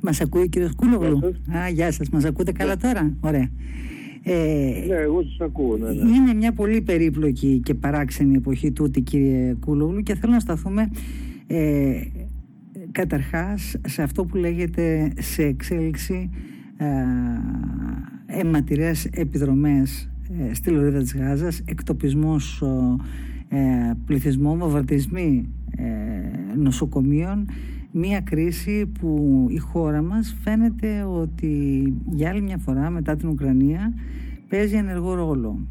Μας ακούει ο κύριος Κούλογλου. Α, γεια σας. Μας ακούτε καλά τώρα; Ωραία. Ε, ναι, εγώ σας ακούω. Ναι, ναι. Είναι μια πολύ περίπλοκη και παράξενη εποχή τούτη κύριε Κούλογλου και θέλω να σταθούμε ε, καταρχάς σε αυτό που λέγεται σε εξέλιξη ε, αιματηρές επιδρομές ε, στη Λωρίδα της Γάζας, εκτοπισμός ε, πληθυσμών, βομβαρδισμοί ε, νοσοκομείων μία κρίση που η χώρα μας φαίνεται ότι για άλλη μια φορά μετά την Ουκρανία παίζει ενεργό ρόλο.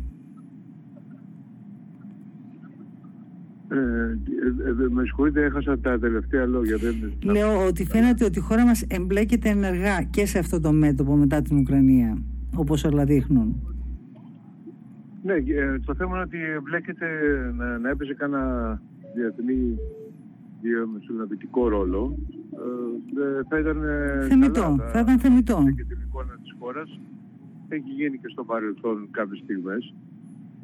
Ε, ε, ε με συγχωρείτε, έχασα τα τελευταία λόγια. Δεν... Λέω ότι φαίνεται ότι η χώρα μας εμπλέκεται ενεργά και σε αυτό το μέτωπο μετά την Ουκρανία, όπως όλα δείχνουν. Ναι, ε, το θέμα είναι ότι εμπλέκεται να, να έπαιζε κανένα διεθνή διαμεσολαβητικό ρόλο. Ε, θα ήταν θεμητό, καλά, θα ήταν θεμητό. Και την εικόνα της χώρας έχει γίνει και στο παρελθόν κάποιες στιγμές.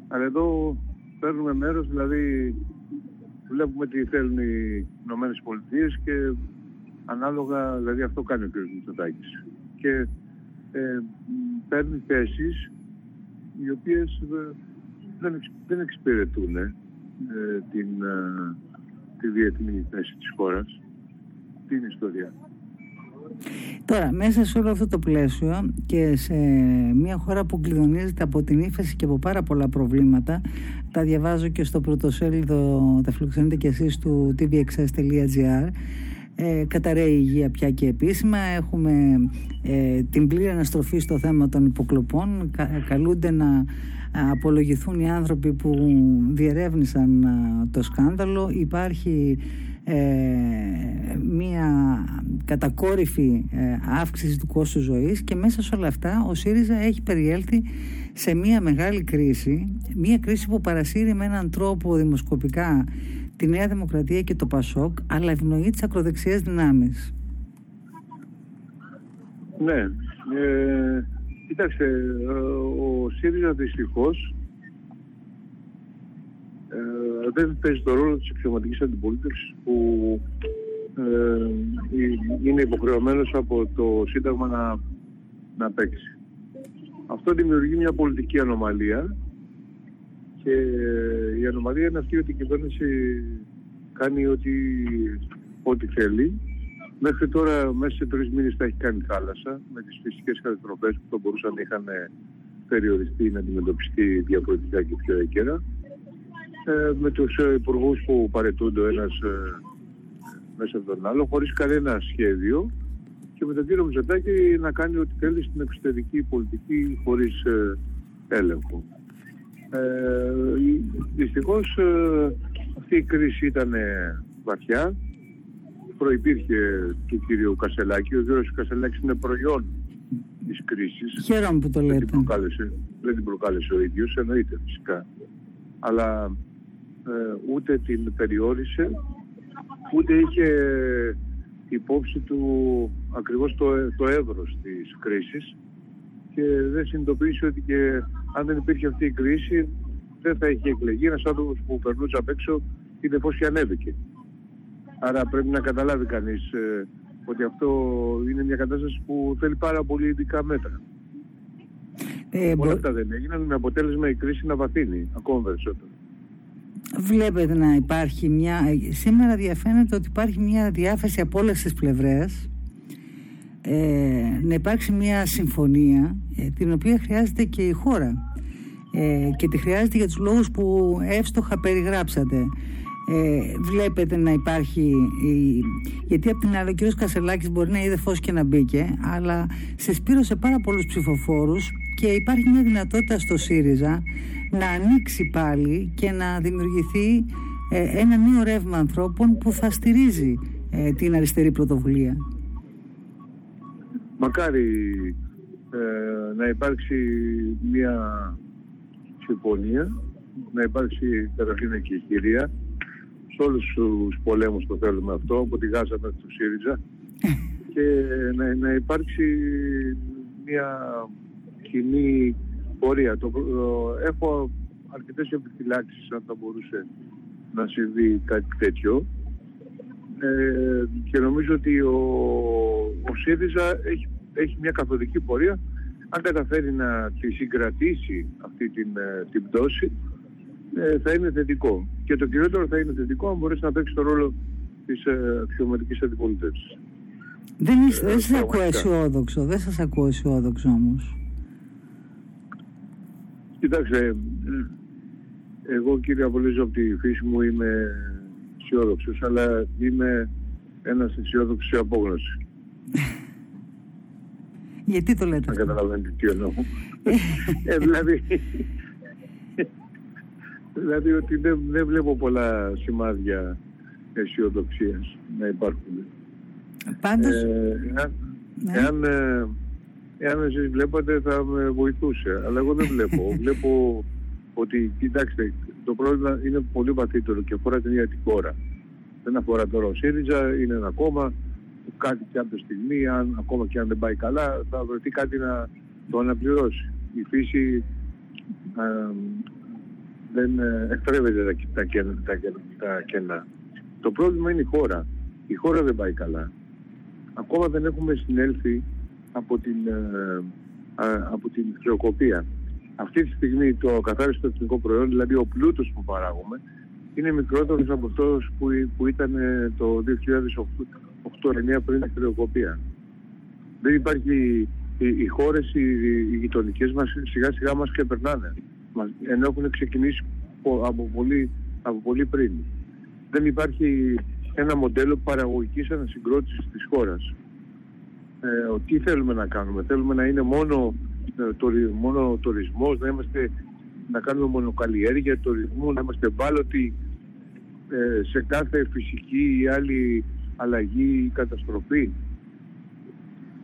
Αλλά εδώ παίρνουμε μέρος, δηλαδή βλέπουμε τι θέλουν οι Ηνωμένες Πολιτείες και ανάλογα, δηλαδή αυτό κάνει ο κ. Μητσοτάκης. Και ε, παίρνει θέσεις οι οποίες ε, δεν, δεν εξυπηρετούν ε, την, ε, τη διεθνή θέση της χώρας, την ιστορία. Τώρα, μέσα σε όλο αυτό το πλαίσιο και σε μια χώρα που κλειδονίζεται από την ύφεση και από πάρα πολλά προβλήματα, τα διαβάζω και στο πρωτοσέλιδο, τα φιλοξενείτε και εσείς του tvxs.gr, ε, καταραίει η υγεία πια και επίσημα. Έχουμε ε, την πλήρη αναστροφή στο θέμα των υποκλοπών. καλούνται να απολογηθούν οι άνθρωποι που διερεύνησαν το σκάνδαλο. Υπάρχει ε, μία κατακόρυφη ε, αύξηση του κόστου ζωής και μέσα σε όλα αυτά ο ΣΥΡΙΖΑ έχει περιέλθει σε μία μεγάλη κρίση, μία κρίση που παρασύρει με έναν τρόπο δημοσκοπικά τη Νέα Δημοκρατία και το ΠΑΣΟΚ, αλλά ευνοεί τις ακροδεξιές δυνάμεις. Ναι. Ε, κοιτάξτε, ο ΣΥΡΙΖΑ δυστυχώς ε, δεν παίζει το ρόλο της αξιωματικής αντιπολίτευσης που ε, είναι υποχρεωμένος από το Σύνταγμα να, να παίξει. Αυτό δημιουργεί μια πολιτική ανομαλία και η ανομαλία είναι αυτή ότι η κυβέρνηση κάνει ό,τι, ό,τι θέλει. Μέχρι τώρα, μέσα σε τρεις μήνες τα έχει κάνει θάλασσα με τις φυσικές καταστροφές που θα μπορούσαν να είχαν περιοριστεί να αντιμετωπιστεί διαφορετικά και πιο έκαιρα. Ε, με τους υπουργούς που παρετούνται ο ένας ε, μέσα από τον άλλο, χωρίς κανένα σχέδιο και με τον κύριο Μητσοτάκη να κάνει ό,τι θέλει στην εξωτερική πολιτική χωρίς ε, έλεγχο. Ε, δυστυχώς ε, αυτή η κρίση ήταν βαθιά. Προϋπήρχε του κύριου Κασελάκη. Ο κύριος Κασελάκης είναι προϊόν της κρίσης. Χαίρομαι που το λέτε. Δεν την προκάλεσε, δεν την προκάλεσε ο ίδιος, εννοείται φυσικά. Αλλά ε, ούτε την περιόρισε, ούτε είχε υπόψη του ακριβώς το, το εύρος της κρίσης και δεν συνειδητοποίησε ότι και αν δεν υπήρχε αυτή η κρίση, δεν θα είχε εκλεγεί ένας άνθρωπος που περνούσε απ' έξω είτε πώ και ανέβηκε. Άρα πρέπει να καταλάβει κανείς ε, ότι αυτό είναι μια κατάσταση που θέλει πάρα πολύ ειδικά μέτρα. Ε, Όλα αυτά δεν έγιναν με αποτέλεσμα η κρίση να βαθύνει ακόμα περισσότερο. Βλέπετε να υπάρχει μια... Σήμερα διαφαίνεται ότι υπάρχει μια διάθεση από όλες τις πλευρές ε, να υπάρξει μια συμφωνία ε, την οποία χρειάζεται και η χώρα ε, και τη χρειάζεται για τους λόγους που εύστοχα περιγράψατε. Ε, βλέπετε να υπάρχει γιατί από την άλλη ο κ. Κασελάκης μπορεί να είδε φως και να μπήκε αλλά συσπήρωσε πάρα πολλούς ψηφοφόρους και υπάρχει μια δυνατότητα στο ΣΥΡΙΖΑ να ανοίξει πάλι και να δημιουργηθεί ε, ένα νέο ρεύμα ανθρώπων που θα στηρίζει ε, την αριστερή πρωτοβουλία. Μακάρι ε, να υπάρξει μια συμφωνία, να υπάρξει καταρχήν και η κυρία. Σε όλους τους πολέμους το θέλουμε αυτό, από τη Γάζα μέχρι το ΣΥΡΙΖΑ και να, να υπάρξει μια κοινή πορεία. Το, έχω αρκετές επιφυλάξεις αν θα μπορούσε να συμβεί κάτι τέτοιο ε, και νομίζω ότι ο, ο ΣΥΡΙΖΑ έχει, έχει μια καθοδική πορεία. Αν καταφέρει να τη συγκρατήσει αυτή την, ε, την πτώση, ε, θα είναι θετικό. Και το κυριότερο θα είναι θετικό αν μπορέσει να παίξει το ρόλο της αξιωματικής αντιπολίτευσης. Δεν, είστε, δεν σας ακούω αισιόδοξο, δεν σας ακούω αισιόδοξο όμως. Κοιτάξτε, εγώ κύριε Απολύζο από τη φύση μου είμαι αισιόδοξος, αλλά είμαι ένας αισιόδοξος σε απόγνωση. Γιατί το λέτε. Να καταλαβαίνετε τι εννοώ. ε, δηλαδή, δηλαδή ότι δεν, δεν βλέπω πολλά σημάδια αισιοδοξίας να υπάρχουν. Πάντως... Ε, ναι. εάν, ε, εάν εσείς βλέπατε θα με βοηθούσε. Αλλά εγώ δεν βλέπω. βλέπω ότι, κοιτάξτε, το πρόβλημα είναι πολύ βαθύτερο και αφορά την ίδια την χώρα. Δεν αφορά τώρα ο ΣΥΡΙΖΑ, είναι ένα κόμμα που κάτι κάποια στιγμή, αν, ακόμα και αν δεν πάει καλά, θα βρεθεί κάτι να το αναπληρώσει. Η φύση ε, δεν εκτρέβεται τα, τα, τα κενά. Το πρόβλημα είναι η χώρα. Η χώρα δεν πάει καλά ακόμα δεν έχουμε συνέλθει από την, ε, από την χρεοκοπία. Αυτή τη στιγμή το καθάριστο εθνικό προϊόν, δηλαδή ο πλούτος που παράγουμε, είναι μικρότερος από αυτός που, που ήταν ε, το 2008-2009 πριν την χρεοκοπία. Δεν υπάρχει, οι, οι χώρες, οι, οι γειτονικές μας σιγά σιγά μας και περνάνε. Ενώ έχουν ξεκινήσει από πολύ, από πολύ πριν. Δεν υπάρχει ένα μοντέλο παραγωγικής ανασυγκρότησης της χώρας. Ε, τι θέλουμε να κάνουμε; Θέλουμε να είναι μόνο, ε, το, μόνο τουρισμός, να, είμαστε, να κάνουμε μονοκαλλιέργεια τουρισμού, να είμαστε ευάλωτοι ε, σε κάθε φυσική ή άλλη αλλαγή ή καταστροφή.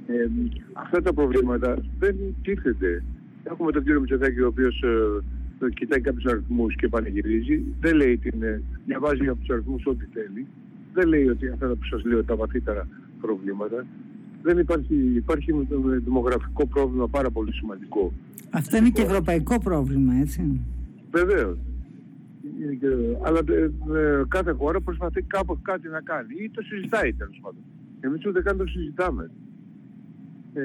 Ε, αυτά τα προβλήματα δεν τίθενται. Έχουμε τον κύριο Μητσοτάκη ο οποίος ε, κοιτάει κάποιους αριθμούς και πανηγυρίζει. Δεν λέει την, ε, διαβάζει από τους αριθμούς ό,τι θέλει δεν λέει ότι αυτά που σας λέω τα βαθύτερα προβλήματα. Δεν υπάρχει, υπάρχει δημογραφικό πρόβλημα πάρα πολύ σημαντικό. Αυτό είναι και ευρωπαϊκό πρόβλημα, έτσι. Βεβαίως. Αλλά ε, ε, κάθε χώρα προσπαθεί κάπως κάτι να κάνει ή το συζητάει τέλος πάντων. Εμείς ούτε καν το συζητάμε. Ε,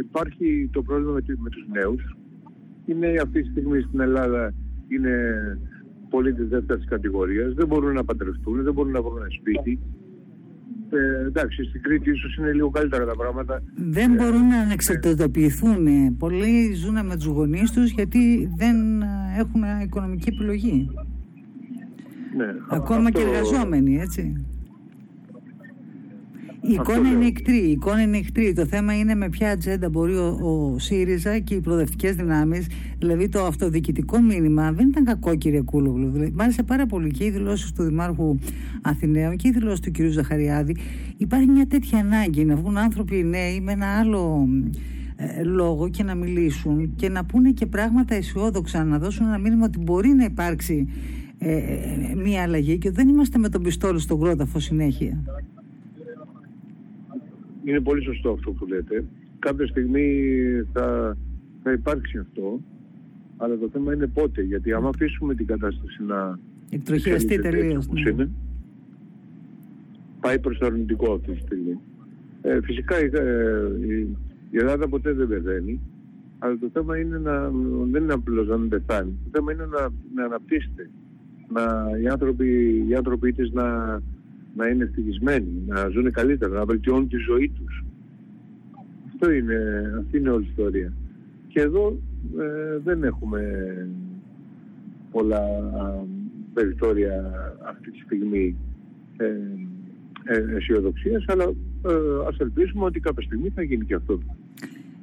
υπάρχει το πρόβλημα με, με τους νέους. Οι νέοι αυτή τη στιγμή στην Ελλάδα είναι πολίτες δεύτερης κατηγορίας, δεν μπορούν να παντρευτούν, δεν μπορούν να βρουν ένα σπίτι. Ε, εντάξει, στην Κρήτη ίσως είναι λίγο καλύτερα τα πράγματα. Δεν μπορούν να ανεξαρτητοποιηθούν. Πολλοί ζουν με τους γονείς τους γιατί δεν έχουν οικονομική επιλογή. Ναι, Ακόμα αυτό... και εργαζόμενοι, έτσι. Η εικόνα είναι εκτρή. Η εικόνα είναι εκτρή. Το θέμα είναι με ποια ατζέντα μπορεί ο, ο ΣΥΡΙΖΑ και οι προοδευτικές δυνάμεις. Δηλαδή το αυτοδιοικητικό μήνυμα δεν ήταν κακό, κύριε Κούλογλου. Δηλαδή, μ' άρεσε πάρα πολύ και οι δηλώσεις του Δημάρχου Αθηναίων και οι δηλώσεις του κυρίου Ζαχαριάδη. Υπάρχει μια τέτοια ανάγκη να βγουν άνθρωποι νέοι με ένα άλλο ε, λόγο και να μιλήσουν και να πούνε και πράγματα αισιόδοξα, να δώσουν ένα μήνυμα ότι μπορεί να υπάρξει ε, ε, μια αλλαγή και δεν είμαστε με τον πιστόλι στον κρόταφο συνέχεια είναι πολύ σωστό αυτό που λέτε. Κάποια στιγμή θα, θα υπάρξει αυτό, αλλά το θέμα είναι πότε. Γιατί άμα αφήσουμε την κατάσταση να εκτροχιαστεί τελείως. Ναι. πάει προς το αρνητικό αυτή τη στιγμή. Ε, φυσικά ε, η, η Ελλάδα ποτέ δεν πεθαίνει, αλλά το θέμα είναι να, δεν είναι απλώς να μην πεθάνει. Το θέμα είναι να, να αναπτύσσεται. Να, οι άνθρωποι, οι άνθρωποι της να, να είναι ευτυχισμένοι, να ζουν καλύτερα, να βελτιώνουν τη ζωή τους. Αυτό είναι, αυτή είναι όλη η ιστορία. Και εδώ ε, δεν έχουμε πολλά περιθώρια αυτή τη στιγμή ε, ε, αισιοδοξίας, αλλά ε, ας ελπίσουμε ότι κάποια στιγμή θα γίνει και αυτό.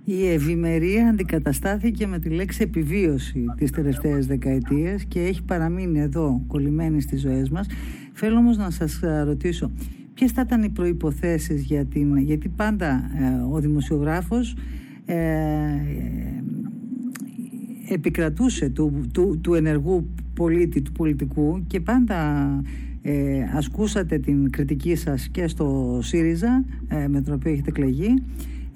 Η ευημερία αντικαταστάθηκε με τη λέξη επιβίωση τις τελευταίες δεκαετίες και έχει παραμείνει εδώ κολλημένη στις ζωές μας. Θέλω όμως να σας ρωτήσω, ποιες θα ήταν οι προϋποθέσεις για την... γιατί πάντα ε, ο δημοσιογράφος ε, επικρατούσε του, του, του ενεργού πολίτη, του πολιτικού και πάντα ε, ασκούσατε την κριτική σας και στο ΣΥΡΙΖΑ ε, με τον οποίο έχετε κλεγεί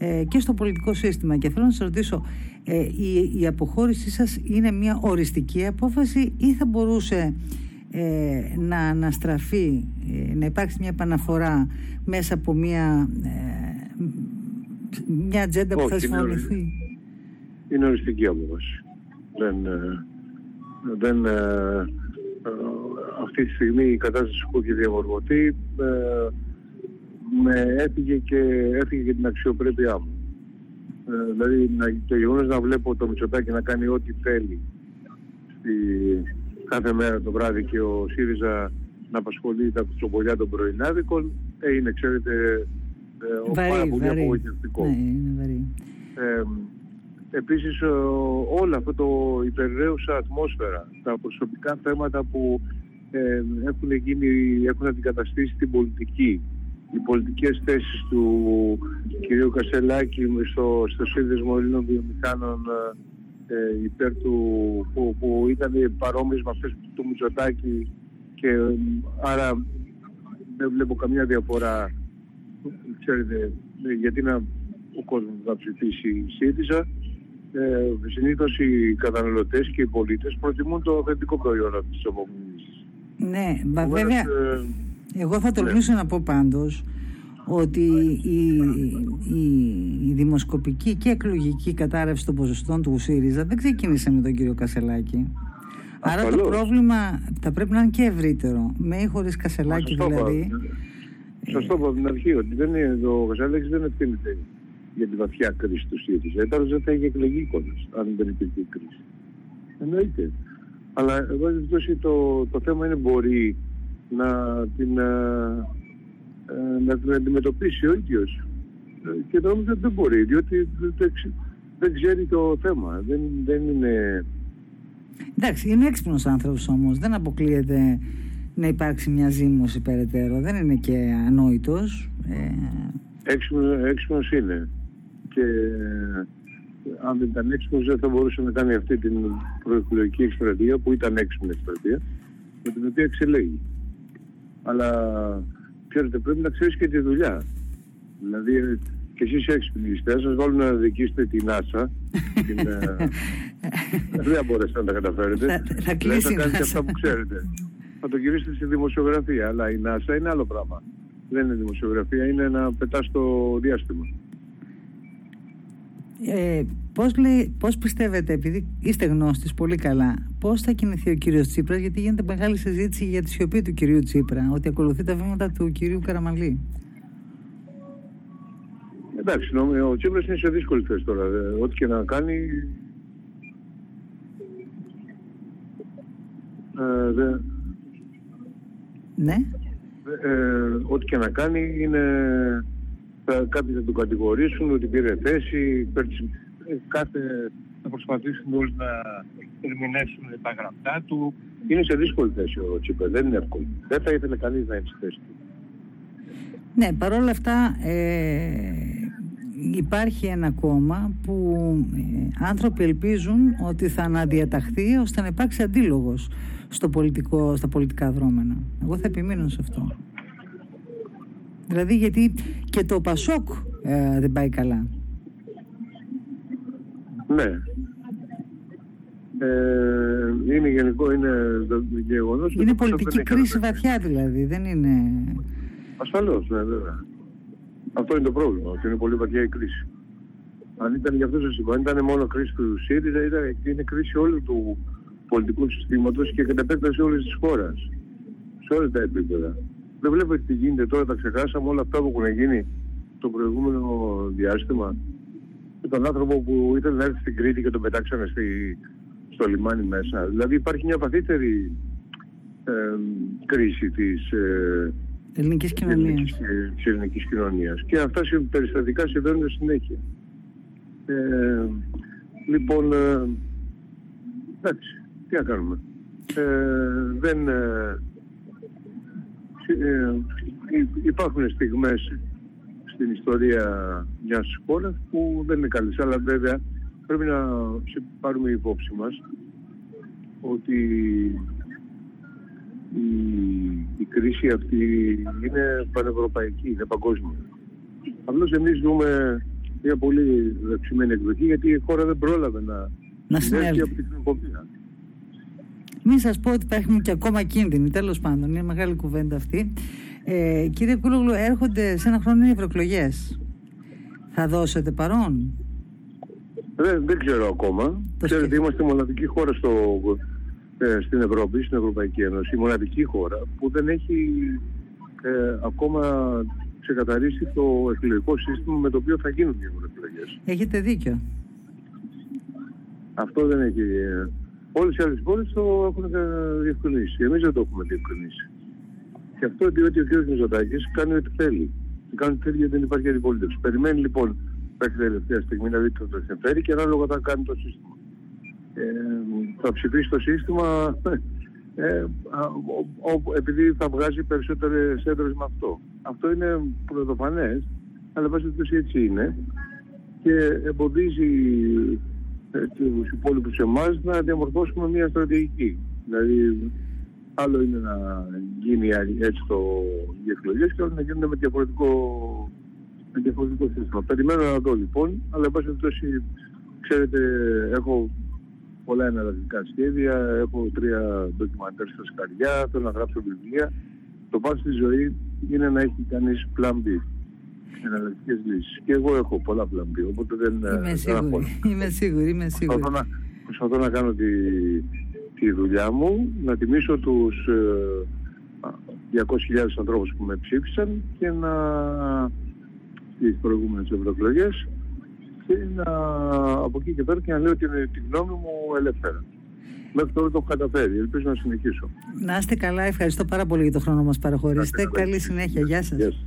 ε, και στο πολιτικό σύστημα. Και θέλω να σας ρωτήσω, ε, η, η αποχώρησή σας είναι μια οριστική απόφαση ή θα μπορούσε ε, να αναστραφεί, να υπάρξει μια επαναφορά μέσα από μια μια ατζέντα που θα συμφωνηθεί; Είναι οριστική απόφαση. Δεν, ε, δεν, ε, ε, αυτή τη στιγμή η κατάσταση που έχει διαμορφωθεί με έφυγε και, έφυγε και την αξιοπρέπειά μου. Ε, δηλαδή να, το γεγονός να βλέπω το Μητσοτάκη να κάνει ό,τι θέλει στη, κάθε μέρα το βράδυ και ο ΣΥΡΙΖΑ να απασχολεί τα κουτσομπολιά των πρωινάδικων ε, είναι ξέρετε ε, βαρύ, πάρα πολύ απογοητευτικό. Ναι, είναι βαρύ. Ε, επίσης όλο αυτό το υπερραίουσα ατμόσφαιρα, τα προσωπικά θέματα που ε, έχουν, γίνει, έχουν αντικαταστήσει την πολιτική, οι πολιτικές θέσεις του κ. Κασελάκη στο, στο Σύνδεσμο Ελλήνων Βιομηχάνων ε, ε, υπέρ του που, που ήταν παρόμοιες με αυτές του Μητσοτάκη και ε, άρα δεν βλέπω καμιά διαφορά ξέρετε γιατί να ο κόσμος θα ψηφίσει η ΣΥΡΙΖΑ ε, συνήθως οι καταναλωτές και οι πολίτες προτιμούν το αυθεντικό προϊόν αυτής της απομονής. Ναι, βέβαια εγώ θα τολμήσω ναι. να πω πάντως ότι η, η, η, δημοσκοπική και εκλογική κατάρρευση των ποσοστών του ΣΥΡΙΖΑ δεν ξεκίνησε με τον κύριο Κασελάκη. Άρα το πρόβλημα θα πρέπει να είναι και ευρύτερο. Με ή χωρίς Κασελάκη δηλαδή. Σωστό από την αρχή ότι δεν είναι, ο Κασελάκης δεν ευθύνεται για τη βαθιά κρίση του ΣΥΡΙΖΑ. Τώρα δεν θα είχε εκλεγεί εικόνες αν δεν υπήρχε κρίση. Εννοείται. Αλλά εγώ το, το θέμα είναι μπορεί να την, ε, ε, να την αντιμετωπίσει ο ίδιος. Ε, και νομίζω δεν μπορεί, διότι δεν ξέρει το θέμα. Δεν, δεν είναι... Εντάξει, είναι έξυπνος άνθρωπος όμως. Δεν αποκλείεται να υπάρξει μια ζήμωση περαιτέρω. Δεν είναι και ανόητος. Ε... Έξυπνο είναι. Και αν δεν ήταν έξυπνος, δεν θα μπορούσε να κάνει αυτή την προεκλογική εκστρατεία που ήταν έξυπνη εκστρατεία, με την οποία εξελέγει αλλά ξέρετε πρέπει να ξέρεις και τη δουλειά. Δηλαδή και εσείς έξυπνοι είστε, σας βάλουν να δικήσετε την NASA, την, ε, δεν μπορέσετε να τα καταφέρετε. Θα, θα κλείσει θα κάνετε αυτά που ξέρετε. Θα το γυρίσετε στη δημοσιογραφία, αλλά η NASA είναι άλλο πράγμα. Δεν είναι δημοσιογραφία, είναι να πετάς το διάστημα. Ε, πώς, λέει, πώς πιστεύετε, επειδή είστε γνώστης πολύ καλά, πώς θα κινηθεί ο κύριος Τσίπρας, γιατί γίνεται μεγάλη συζήτηση για τη σιωπή του κυρίου Τσίπρα, ότι ακολουθεί τα βήματα του κυρίου Καραμαλή. Εντάξει, νομίζω, ο Τσίπρας είναι σε δύσκολη θέση τώρα. Ό,τι και να κάνει... Ε, δε, ναι. Ε, ό,τι και να κάνει είναι θα, κάποιοι θα τον κατηγορήσουν ότι πήρε θέση, κάθε, θα προσπαθήσουν όλοι να ερμηνεύσουν τα γραφτά του. Είναι σε δύσκολη θέση ο Τσίπρα, δεν είναι εύκολο. Δεν θα ήθελε κανείς να είναι στη θέση του. Ναι, παρόλα αυτά ε, υπάρχει ένα κόμμα που ε, άνθρωποι ελπίζουν ότι θα αναδιαταχθεί ώστε να υπάρξει αντίλογος στο πολιτικό, στα πολιτικά δρόμενα. Εγώ θα επιμείνω σε αυτό. Δηλαδή γιατί και το Πασόκ ε, δεν πάει καλά. Ναι. Ε, είναι γενικό, είναι το γεγονός. Είναι πολιτική κρίση βαθιά δηλαδή, δεν είναι... Ασφαλώς, ναι βέβαια. Αυτό είναι το πρόβλημα, ότι είναι πολύ βαθιά η κρίση. Αν ήταν για αυτό το σύμφωνο, αν ήταν μόνο κρίση του ΣΥΡΙΖΑ, ήταν, είναι κρίση όλου του πολιτικού συστήματος και κατ' επέκταση όλης της χώρας. Σε όλα τα επίπεδα. Δεν βλέπετε τι γίνεται τώρα, τα ξεχάσαμε όλα αυτά που έχουν γίνει το προηγούμενο διάστημα. Με τον άνθρωπο που ήθελε να έρθει στην Κρήτη και τον πετάξανε στη, στο λιμάνι μέσα. Δηλαδή υπάρχει μια βαθύτερη ε, κρίση της ε, ελληνικής κοινωνίας. Της ελληνικής κοινωνίας. Και αυτά περιστατικά συμβαίνουν συνέχεια. Ε, λοιπόν, ε, εντάξει, τι να κάνουμε. Ε, δεν, ε, ε, υπάρχουν στιγμές στην ιστορία μιας χώρας που δεν είναι καλές. Αλλά βέβαια πρέπει να πάρουμε υπόψη μας ότι η, η κρίση αυτή είναι πανευρωπαϊκή, είναι παγκόσμια. Απλώς εμείς δούμε μια πολύ δεξιμένη εκδοχή γιατί η χώρα δεν πρόλαβε να, να συνέβη από την κοινωνία. Μην σας πω ότι υπάρχουν και ακόμα κίνδυνοι, τέλος πάντων, είναι μεγάλη κουβέντα αυτή. Ε, κύριε Κούλογλου, έρχονται σε ένα χρόνο οι ευρωεκλογές. Θα δώσετε παρόν; Δεν, δεν ξέρω ακόμα. Ξέρετε, είμαστε μοναδική χώρα στο, ε, στην Ευρώπη, στην Ευρωπαϊκή Ένωση, η μοναδική χώρα που δεν έχει ε, ακόμα ξεκαθαρίσει το εκλογικό σύστημα με το οποίο θα γίνουν οι ευρωεκλογές. Έχετε δίκιο. Αυτό δεν έχει. Ε, Όλες οι άλλες πόλει το έχουν διευκρινίσει. Εμείς δεν το έχουμε διευκρινίσει. Και αυτό διότι ο κ. Μηζωτάκη κάνει ό,τι θέλει. Κάνει ό,τι θέλει γιατί δεν υπάρχει αντιπολίτευση. Περιμένει λοιπόν μέχρι τελευταία στιγμή να δει τι θα συμφέρει και ανάλογα θα κάνει το σύστημα. Ε, θα ψηφίσει το σύστημα ε, επειδή θα βγάζει περισσότερες έδρες με αυτό. Αυτό είναι πρωτοφανές, αλλά βάσει έτσι είναι και εμποδίζει ε, τους υπόλοιπους εμάς να διαμορφώσουμε μια στρατηγική. Δηλαδή, άλλο είναι να γίνει έτσι το, οι εκλογές και άλλο να γίνονται με διαφορετικό, με διαφορετικό σύστημα. Περιμένω να δω λοιπόν, αλλά εν πάση περιπτώσει, ξέρετε, έχω πολλά εναλλακτικά σχέδια, έχω τρία ντοκιμαντέρ στα σκαριά, θέλω να γράψω βιβλία. Το πάνω στη ζωής είναι να έχει κανείς plan B εναλλακτικές λύσεις. Και εγώ έχω πολλά πλαμπή, οπότε δεν. Είμαι σίγουρη. Είμαι σίγουρη, είμαι σίγουρη. Προσπαθώ να, προσπαθώ να κάνω τη, τη δουλειά μου, να τιμήσω τους ε, 200.000 ανθρώπους που με ψήφισαν και να. στις προηγούμενες ευρωεκλογές και να, από εκεί και πέρα και να λέω την, τη γνώμη μου ελεύθερα. Μέχρι τώρα το έχω καταφέρει. Ελπίζω να συνεχίσω. Να είστε καλά. Ευχαριστώ πάρα πολύ για το χρόνο που μας παραχωρήσετε. Καλή συνέχεια. Γεια σας.